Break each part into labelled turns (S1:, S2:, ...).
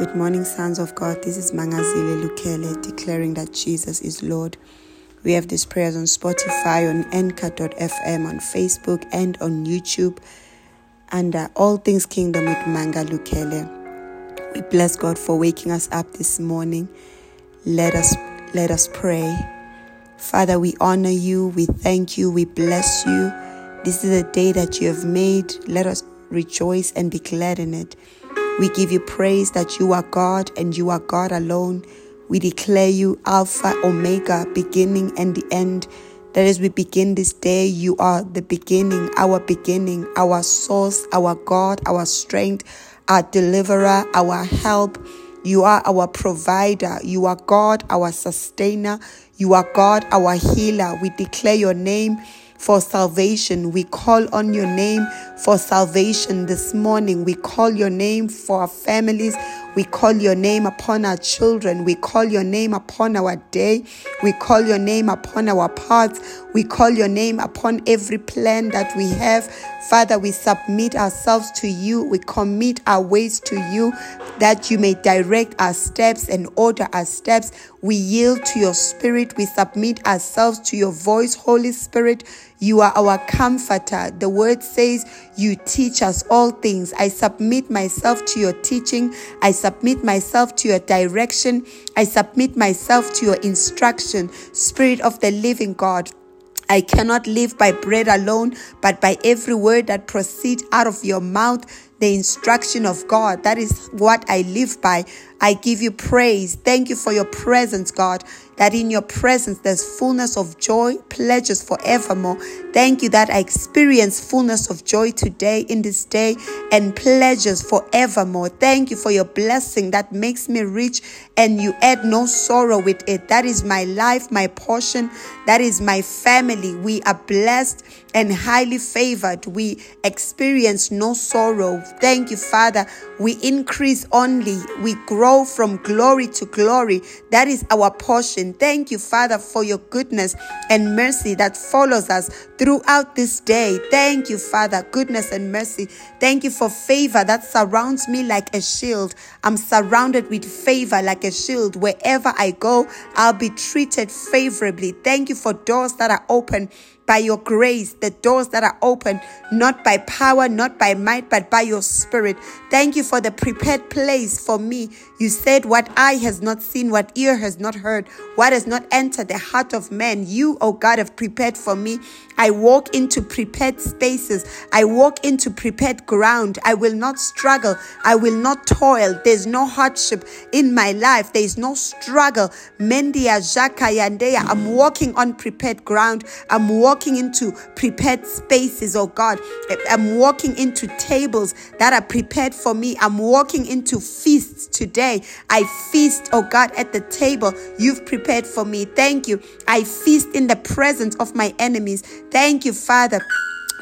S1: Good morning, sons of God. This is Mangazile Lukele declaring that Jesus is Lord. We have these prayers on Spotify, on Anchor.fm, on Facebook, and on YouTube under All Things Kingdom with Manga Lukele. We bless God for waking us up this morning. Let us let us pray. Father, we honor you, we thank you, we bless you. This is a day that you have made. Let us rejoice and be glad in it. We give you praise that you are God and you are God alone. We declare you Alpha, Omega, beginning and the end. That as we begin this day, you are the beginning, our beginning, our source, our God, our strength, our deliverer, our help. You are our provider. You are God, our sustainer. You are God, our healer. We declare your name for salvation. We call on your name for salvation this morning. We call your name for our families. We call your name upon our children. We call your name upon our day. We call your name upon our paths. We call your name upon every plan that we have. Father, we submit ourselves to you. We commit our ways to you that you may direct our steps and order our steps. We yield to your spirit. We submit ourselves to your voice, Holy Spirit. You are our comforter. The word says you teach us all things. I submit myself to your teaching. I submit myself to your direction. I submit myself to your instruction. Spirit of the living God. I cannot live by bread alone, but by every word that proceeds out of your mouth the instruction of God. That is what I live by. I give you praise. Thank you for your presence, God, that in your presence there's fullness of joy, pleasures forevermore. Thank you that I experience fullness of joy today in this day and pleasures forevermore. Thank you for your blessing that makes me rich and you add no sorrow with it. That is my life, my portion. That is my family. We are blessed and highly favored. We experience no sorrow. Thank you, Father. We increase only. We grow from glory to glory. That is our portion. Thank you, Father, for your goodness and mercy that follows us throughout this day. Thank you, Father, goodness and mercy. Thank you for favor that surrounds me like a shield. I'm surrounded with favor like a shield. Wherever I go, I'll be treated favorably. Thank you for doors that are open by your grace, the doors that are open, not by power, not by might, but by your spirit. Thank you for the prepared place for me. You said, What eye has not seen, what ear has not heard, what has not entered the heart of man, you, O God, have prepared for me. I walk into prepared spaces. I walk into prepared ground. I will not struggle. I will not toil. There's no hardship in my life. There is no struggle. Mendia Jaka Yandea. I'm walking on prepared ground. I'm walking into prepared spaces, oh God. I'm walking into tables that are prepared for me. I'm walking into feasts today. I feast, oh God, at the table you've prepared for me. Thank you. I feast in the presence of my enemies. Thank you, Father.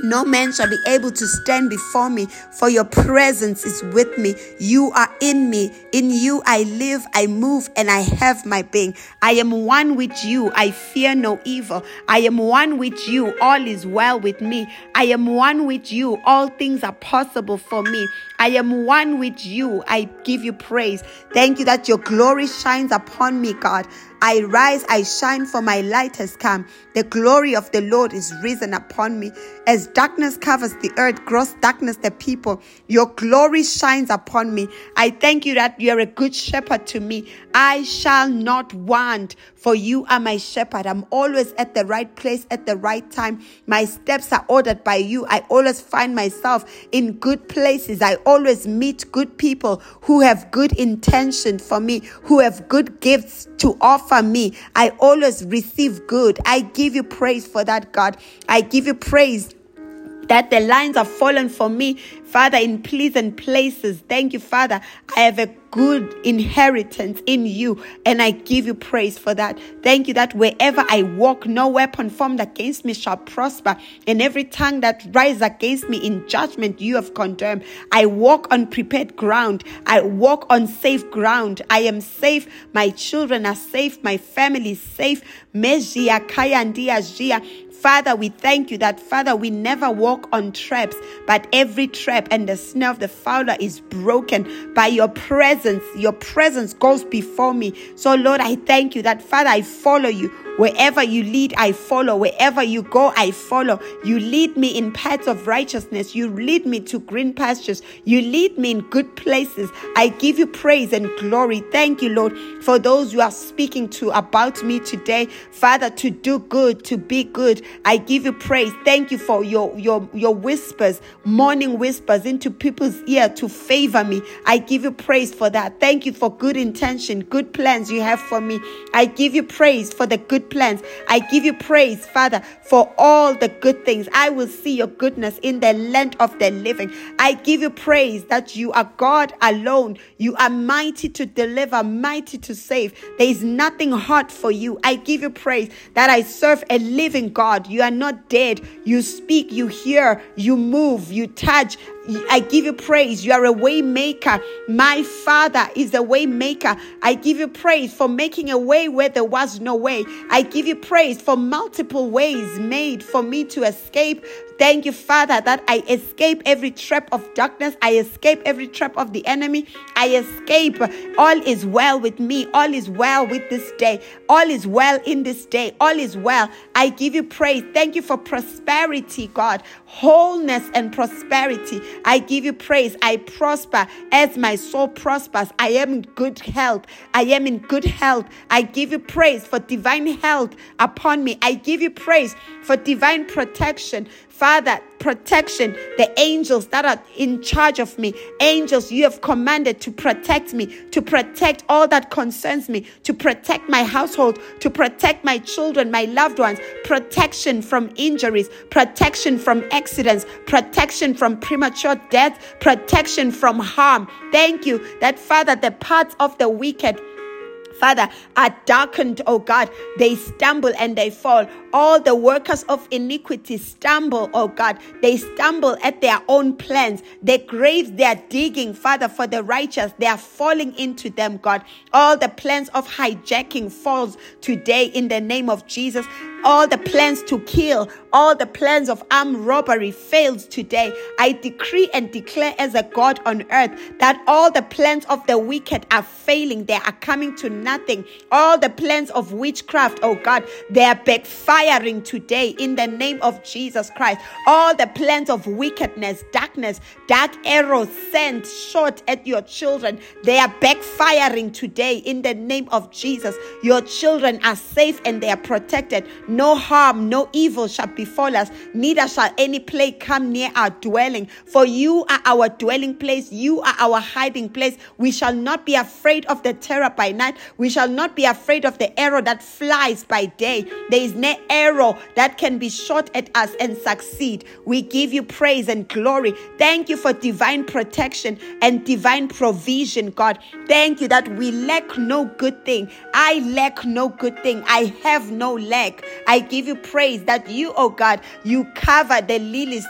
S1: No man shall be able to stand before me, for your presence is with me. You are in me. In you I live, I move, and I have my being. I am one with you. I fear no evil. I am one with you. All is well with me. I am one with you. All things are possible for me. I am one with you. I give you praise. Thank you that your glory shines upon me, God. I rise, I shine, for my light has come. The glory of the Lord is risen upon me. As darkness covers the earth, gross darkness the people, your glory shines upon me. I thank you that you are a good shepherd to me. I shall not want, for you are my shepherd. I'm always at the right place at the right time. My steps are ordered by you. I always find myself in good places. I always meet good people who have good intention for me, who have good gifts to offer me. I always receive good. I give you praise for that, God. I give you praise that the lines are fallen for me, Father, in pleasant places. Thank you, Father. I have a good inheritance in you, and I give you praise for that. Thank you that wherever I walk, no weapon formed against me shall prosper, and every tongue that rises against me in judgment, you have condemned. I walk on prepared ground, I walk on safe ground. I am safe, my children are safe, my family is safe. Father, we thank you that, Father, we never walk on traps, but every trap and the snare of the fowler is broken by your presence, your presence goes before me. So, Lord, I thank you that, Father, I follow you. Wherever you lead, I follow. Wherever you go, I follow. You lead me in paths of righteousness. You lead me to green pastures. You lead me in good places. I give you praise and glory. Thank you, Lord, for those you are speaking to about me today. Father, to do good, to be good. I give you praise. Thank you for your, your, your whispers, morning whispers into people's ear to favor me. I give you praise for that. Thank you for good intention, good plans you have for me. I give you praise for the good plans. I give you praise, Father, for all the good things. I will see your goodness in the land of the living. I give you praise that you are God alone. You are mighty to deliver, mighty to save. There is nothing hard for you. I give you praise that I serve a living God. You are not dead. You speak, you hear, you move, you touch. I give you praise. You are a way maker. My Father is a way maker. I give you praise for making a way where there was no way. I give you praise for multiple ways made for me to escape Thank you, Father, that I escape every trap of darkness. I escape every trap of the enemy. I escape. All is well with me. All is well with this day. All is well in this day. All is well. I give you praise. Thank you for prosperity, God. Wholeness and prosperity. I give you praise. I prosper as my soul prospers. I am in good health. I am in good health. I give you praise for divine health upon me. I give you praise for divine protection Father, protection, the angels that are in charge of me, angels you have commanded to protect me, to protect all that concerns me, to protect my household, to protect my children, my loved ones, protection from injuries, protection from accidents, protection from premature death, protection from harm. Thank you that, Father, the paths of the wicked Father, are darkened, oh God. They stumble and they fall. All the workers of iniquity stumble, oh God. They stumble at their own plans. The graves they are digging, Father, for the righteous, they are falling into them, God. All the plans of hijacking falls today in the name of Jesus. All the plans to kill, all the plans of armed robbery fails today. I decree and declare as a God on earth that all the plans of the wicked are failing. They are coming to nothing. All the plans of witchcraft, oh God, they are backfiring today in the name of Jesus Christ. All the plans of wickedness, darkness, dark arrows sent short at your children, they are backfiring today in the name of Jesus. Your children are safe and they are protected. No harm, no evil shall befall us, neither shall any plague come near our dwelling. For you are our dwelling place, you are our hiding place. We shall not be afraid of the terror by night, we shall not be afraid of the arrow that flies by day. There is no arrow that can be shot at us and succeed. We give you praise and glory. Thank you for divine protection and divine provision, God. Thank you that we lack no good thing. I lack no good thing. I have no lack. I give you praise that you, oh God, you cover the lilies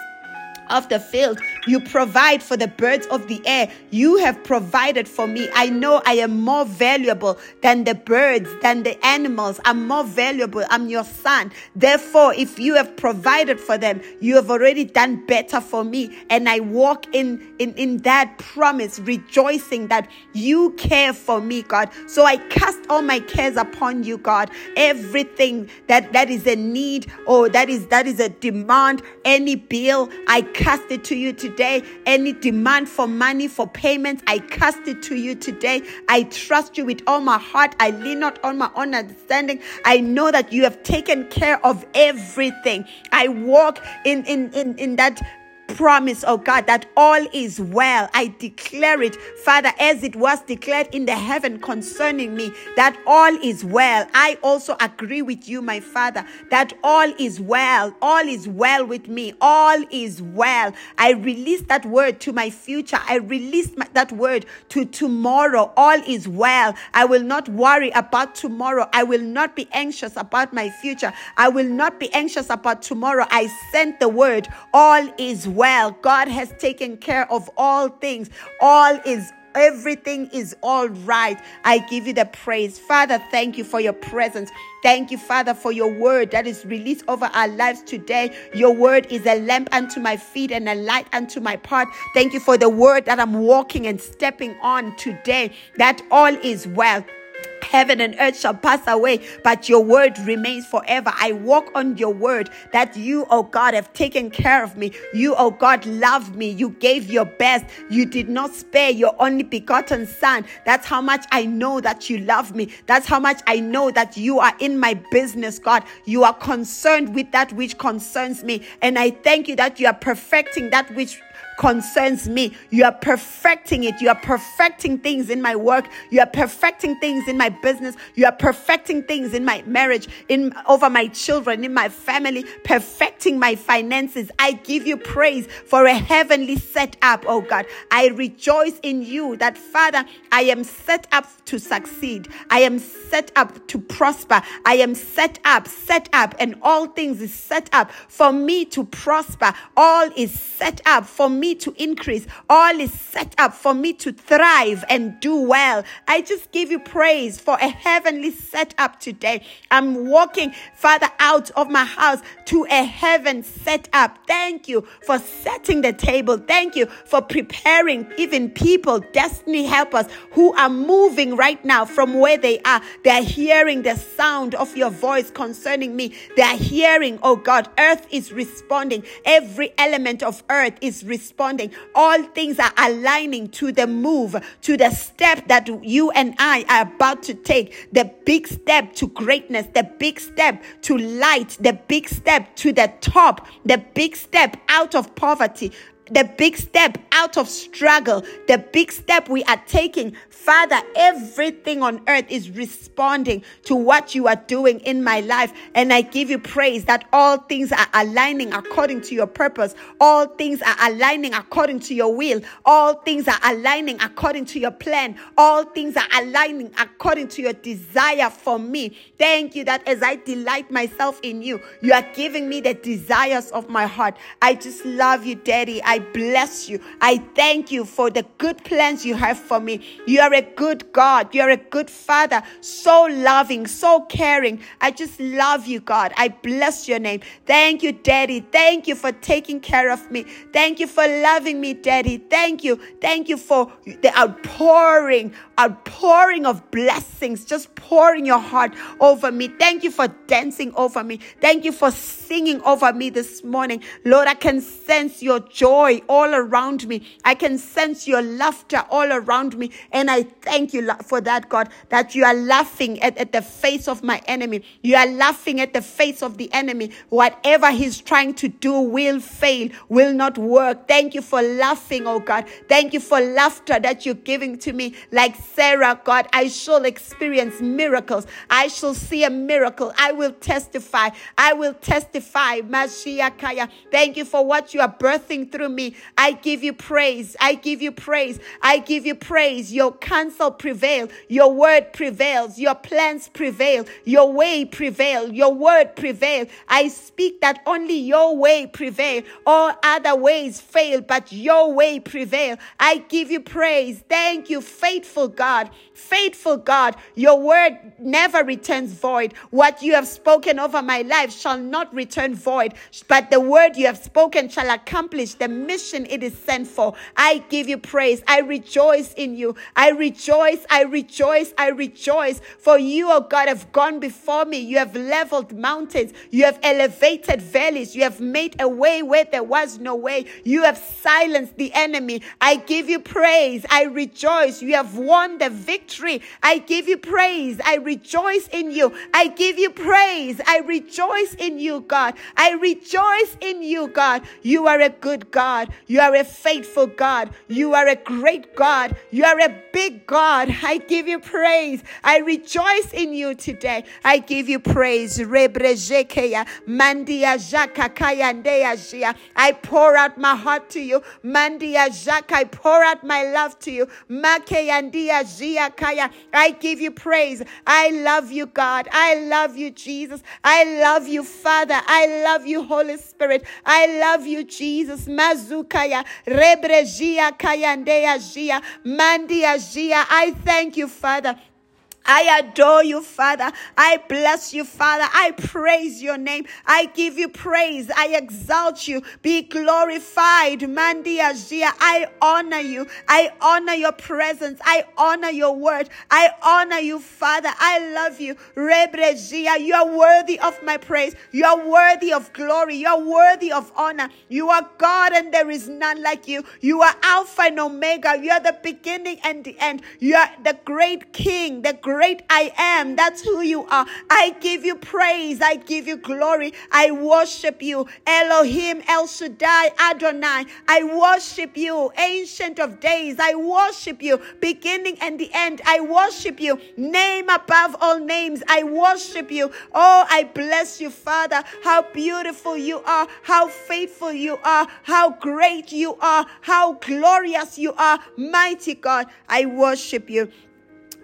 S1: of the field. You provide for the birds of the air. You have provided for me. I know I am more valuable than the birds, than the animals. I'm more valuable. I'm your son. Therefore, if you have provided for them, you have already done better for me. And I walk in, in, in that promise, rejoicing that you care for me, God. So I cast all my cares upon you, God. Everything that, that is a need or that is that is a demand, any bill, I cast it to you today. Any demand for money, for payments, I cast it to you today. I trust you with all my heart. I lean not on my own understanding. I know that you have taken care of everything. I walk in, in, in, in that promise, oh God, that all is well. I declare it, Father, as it was declared in the heaven concerning me, that all is well. I also agree with you, my Father, that all is well. All is well with me. All is well. I release that word to my future. I release my, that word to tomorrow. All is well. I will not worry about tomorrow. I will not be anxious about my future. I will not be anxious about tomorrow. I sent the word. All is well. God has taken care of all things. All is everything is all right. I give you the praise. Father, thank you for your presence. Thank you, Father, for your word that is released over our lives today. Your word is a lamp unto my feet and a light unto my path. Thank you for the word that I'm walking and stepping on today, that all is well. Heaven and earth shall pass away, but your word remains forever. I walk on your word that you, oh God, have taken care of me. You, oh God, loved me. You gave your best. You did not spare your only begotten son. That's how much I know that you love me. That's how much I know that you are in my business, God. You are concerned with that which concerns me. And I thank you that you are perfecting that which concerns me. You are perfecting it. You are perfecting things in my work. You are perfecting things in my business. You are perfecting things in my marriage, in over my children, in my family, perfecting my finances. I give you praise for a heavenly setup, oh God. I rejoice in you that Father, I am set up to succeed. I am set up to prosper. I am set up, set up, and all things is set up for me to prosper. All is set up for me to increase. All is set up for me to thrive and do well. I just give you praise for a heavenly setup today. I'm walking, Father, out of my house to a heaven set up. Thank you for setting the table. Thank you for preparing even people, destiny helpers who are moving right now from where they are. They're hearing the sound of your voice concerning me. They're hearing, oh God, earth is responding. Every element of earth is responding responding. All things are aligning to the move, to the step that you and I are about to take. The big step to greatness, the big step to light, the big step to the top, the big step out of poverty, the big step out of struggle, the big step we are taking. Father, everything on earth is responding to what you are doing in my life. And I give you praise that all things are aligning according to your purpose. All things are aligning according to your will. All things are aligning according to your plan. All things are aligning according to your desire for me. Thank you that as I delight myself in you, you are giving me the desires of my heart. I just love you, Daddy. I bless you. I thank you for the good plans you have for me. You are a good God. You are a good Father. So loving, so caring. I just love you, God. I bless your name. Thank you, Daddy. Thank you for taking care of me. Thank you for loving me, Daddy. Thank you. Thank you for the outpouring, outpouring of blessings, just pouring your heart over me. Thank you for dancing over me. Thank you for singing over me this morning. Lord, I can sense your joy all around me. I can sense your laughter all around me. And I thank you for that, God, that you are laughing at, at the face of my enemy. You are laughing at the face of the enemy. Whatever he's trying to do will fail, will not work. Thank you for laughing, oh God. Thank you for laughter that you're giving to me. Like Sarah, God, I shall experience miracles. I shall see a miracle. I will testify. I will testify. Mashiach. Thank you for what you are birthing through me. I give you praise. I give you praise. I give you praise. Your counsel prevails. Your word prevails. Your plans prevail. Your way prevail. Your word prevail. I speak that only your way prevail. All other ways fail, but your way prevail. I give you praise. Thank you, faithful God. Faithful God. Your word never returns void. What you have spoken over my life shall not return void, but the word you have spoken shall accomplish the mission it is sent for. I give you praise. I rejoice in you. I rejoice. I rejoice. I rejoice. For you, oh God, have gone before me. You have leveled mountains. You have elevated valleys. You have made a way where there was no way. You have silenced the enemy. I give you praise. I rejoice. You have won the victory. I give you praise. I rejoice in you. I give you praise. I rejoice in you, God. I rejoice in you, God. You are a good God. You are a faithful God. You are a great God. You are a big God. I give you praise. I rejoice in you today. I give you praise. I pour out my heart to you. I pour out my love to you. I give you praise. I love you, God. I love you, Jesus. I love you, Father. I love you, Holy Spirit. I love you, Jesus. Mazukaya, Rebrejia Kayandea Jia, Mandia Jia. I thank you, Father. I adore you, Father. I bless you, Father. I praise your name. I give you praise. I exalt you. Be glorified. Mandi Azia. I honor you. I honor your presence. I honor your word. I honor you, Father. I love you. Rebrezia. You are worthy of my praise. You are worthy of glory. You are worthy of honor. You are God and there is none like you. You are Alpha and Omega. You are the beginning and the end. You are the great King, the great great I am. That's who you are. I give you praise. I give you glory. I worship you. Elohim, El Shaddai, Adonai. I worship you. Ancient of days. I worship you. Beginning and the end. I worship you. Name above all names. I worship you. Oh, I bless you, Father. How beautiful you are. How faithful you are. How great you are. How glorious you are. Mighty God, I worship you.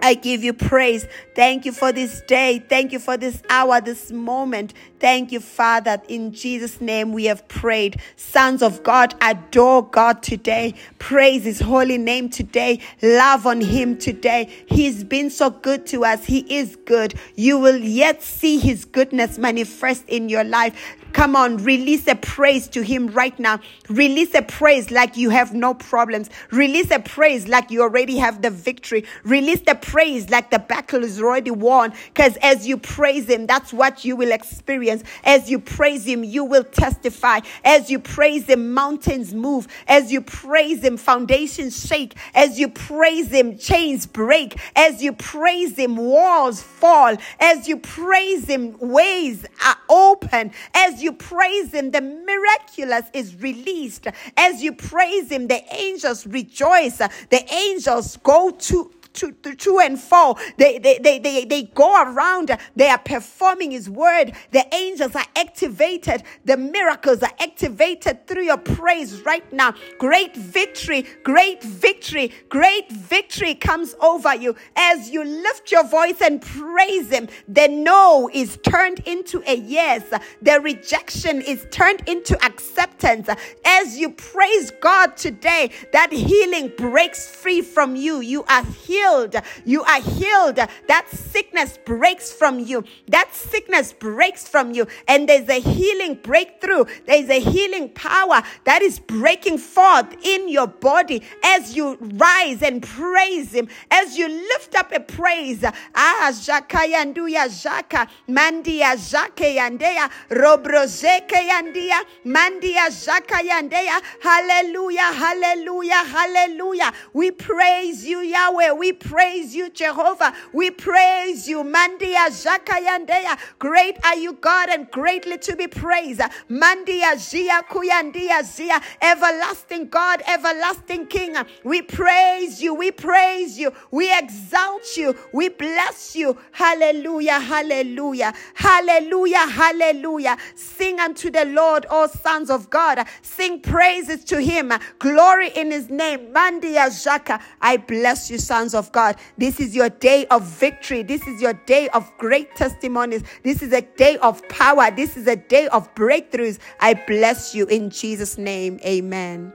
S1: I give you praise. Thank you for this day. Thank you for this hour, this moment. Thank you, Father. In Jesus' name we have prayed. Sons of God, adore God today. Praise his holy name today. Love on him today. He's been so good to us. He is good. You will yet see his goodness manifest in your life. Come on, release a praise to Him right now. Release a praise like you have no problems. Release a praise like you already have the victory. Release the praise like the battle is already won. Because as you praise Him, that's what you will experience. As you praise Him, you will testify. As you praise Him, mountains move. As you praise Him, foundations shake. As you praise Him, chains break. As you praise Him, walls fall. As you praise Him, ways are open. As you praise Him, the miraculous is released. As you praise Him, the angels rejoice. The angels go to to, to, and fro. They, they, they, they, they go around. They are performing His word. The angels are activated. The miracles are activated through your praise right now. Great victory, great victory, great victory comes over you as you lift your voice and praise Him. The no is turned into a yes. The rejection is turned into acceptance. As you praise God today, that healing breaks free from you. You are healed healed. You are healed. That sickness breaks from you. That sickness breaks from you. And there's a healing breakthrough. There's a healing power that is breaking forth in your body as you rise and praise Him, as you lift up a praise. Ah, Jakayanduya Jaka, Mandia Jake Yandea, Robrozeke Yandia, Mandia Jaka Yandeya. Hallelujah, hallelujah, hallelujah. We praise you, Yahweh. We praise you, Jehovah. We praise you. Mandia Zakayandeya. Great are you, God, and greatly to be praised. Mandia Zia Kuyandia Zia. Everlasting God, everlasting King. We praise you. We praise you. We exalt you. We bless you. Hallelujah. Hallelujah. Hallelujah. Hallelujah. Sing unto the Lord, all sons of God. Sing praises to him. Glory in his name. Mandia Zaka. I bless you, sons of of God. This is your day of victory. This is your day of great testimonies. This is a day of power. This is a day of breakthroughs. I bless you in Jesus' name. Amen.